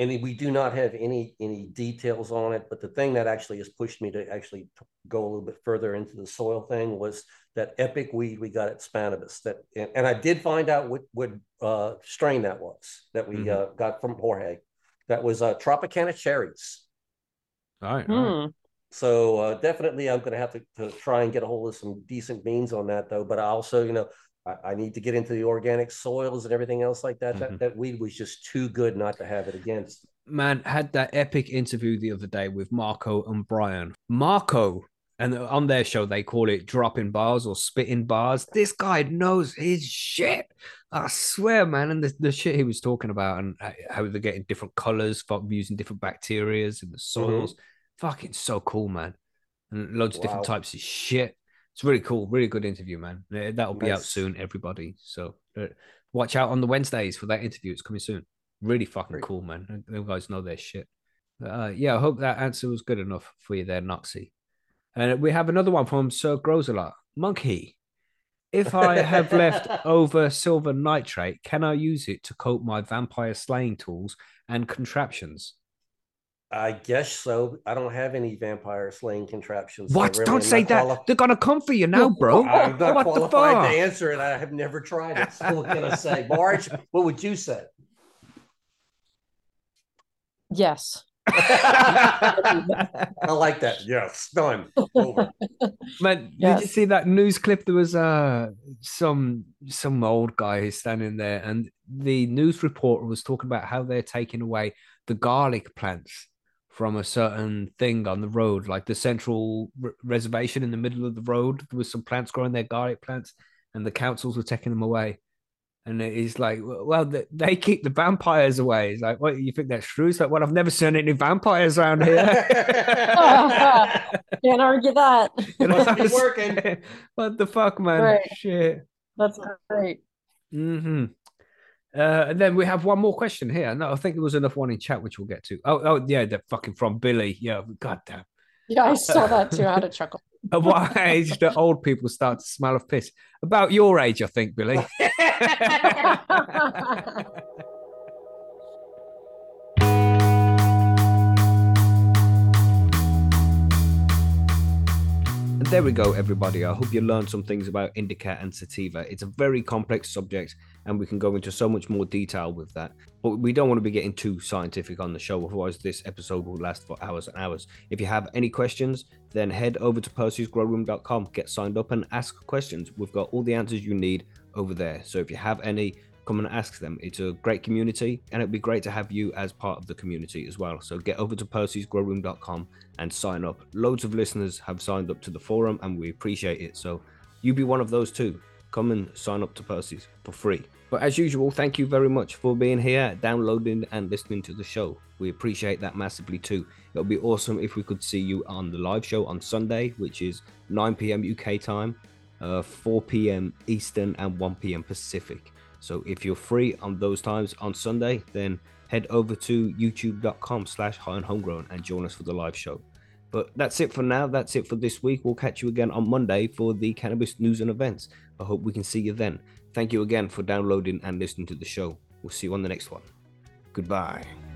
and we do not have any any details on it. But the thing that actually has pushed me to actually go a little bit further into the soil thing was that epic weed we got at Spannabis. That and, and I did find out what what uh, strain that was that we Mhm. uh, got from Jorge. That was uh, Tropicana cherries. All right. all right. Hmm. So uh, definitely, I'm going to have to, to try and get a hold of some decent beans on that, though. But I also, you know, I, I need to get into the organic soils and everything else like that. Mhm. That that weed was just too good not to have it against. man had that epic interview the other day with Marco and Brian. Marco, and on their show they call it dropping bars or spitting bars. This guy knows his shit. I swear, man. And the, the shit he was talking about and how they're getting different colors using different bacterias in the soils. Fucking so cool, man. And loads of different types of shit. It's really cool, really good interview, man. Uh, That'll be out soon, everybody. So uh, watch out on the Wednesdays for that interview. It's coming soon. Really fucking Great. cool, man. Them guys know their shit. Uh, yeah, I hope that answer was good enough for you there, Noxy. And we have another one from Sir Grows. Monkey. If I have left over silver nitrate, can I use it to coat my vampire slaying tools and contraptions? I guess so. I don't have any vampire slaying contraptions. so What? really Don't say not that. quali- They're gonna come for you now, bro. I'm not what the qualified fuck? to answer it. I have never tried it. So what can I say? Marge, what would you say? Yes. I like that. Yes, done. Over. Man, did you see that news clip? There was uh some some old guy who's standing there, and the news reporter was talking about how they're taking away the garlic plants from a certain thing on the road, like the central r- reservation in the middle of the road. There was some plants growing there, garlic plants, and the councils were taking them away. And it's like, well, they, they keep the vampires away. It's like, what you think that's true? It's like, well, I've never seen any vampires around here. Can't argue that. You know Must what be I'm working. saying? What the fuck, man? Right. Shit. That's great. hmm Uh, and then we have one more question here. No, I think there was enough one in chat, which we'll get to. Oh, oh, yeah, that fucking from Billy. Yeah, goddamn. Yeah, I saw that too. I had a chuckle. At what age do old people start to smell of piss? About your age, I think, Billy. there we go, everybody. I hope you learned some things about indica and sativa. It's a very complex subject, and we can go into so much more detail with that. But we don't want to be getting too scientific on the show, otherwise, this episode will last for hours and hours. If you have any questions, then head over to percysgrowroom.com, get signed up, and ask questions. We've got all the answers you need over there. So if you have any, come and ask them. It's a great community, and it'd be great to have you as part of the community as well. So get over to percysgrowroom.com and sign up. Loads of listeners have signed up to the forum, and we appreciate it. So you be one of those too. Come and sign up to Percy's for free. But as usual, thank you very much for being here, downloading, and listening to the show. We appreciate that massively too. It would be awesome if we could see you on the live show on Sunday, which is 9 p.m. UK time, uh, 4 p.m. Eastern, and 1 p.m. Pacific. So if you're free on those times on Sunday, then head over to youtube.com slash high on homegrown and join us for the live show. But that's it for now. That's it for this week. We'll catch you again on Monday for the cannabis news and events. I hope we can see you then. Thank you again for downloading and listening to the show. We'll see you on the next one. Goodbye.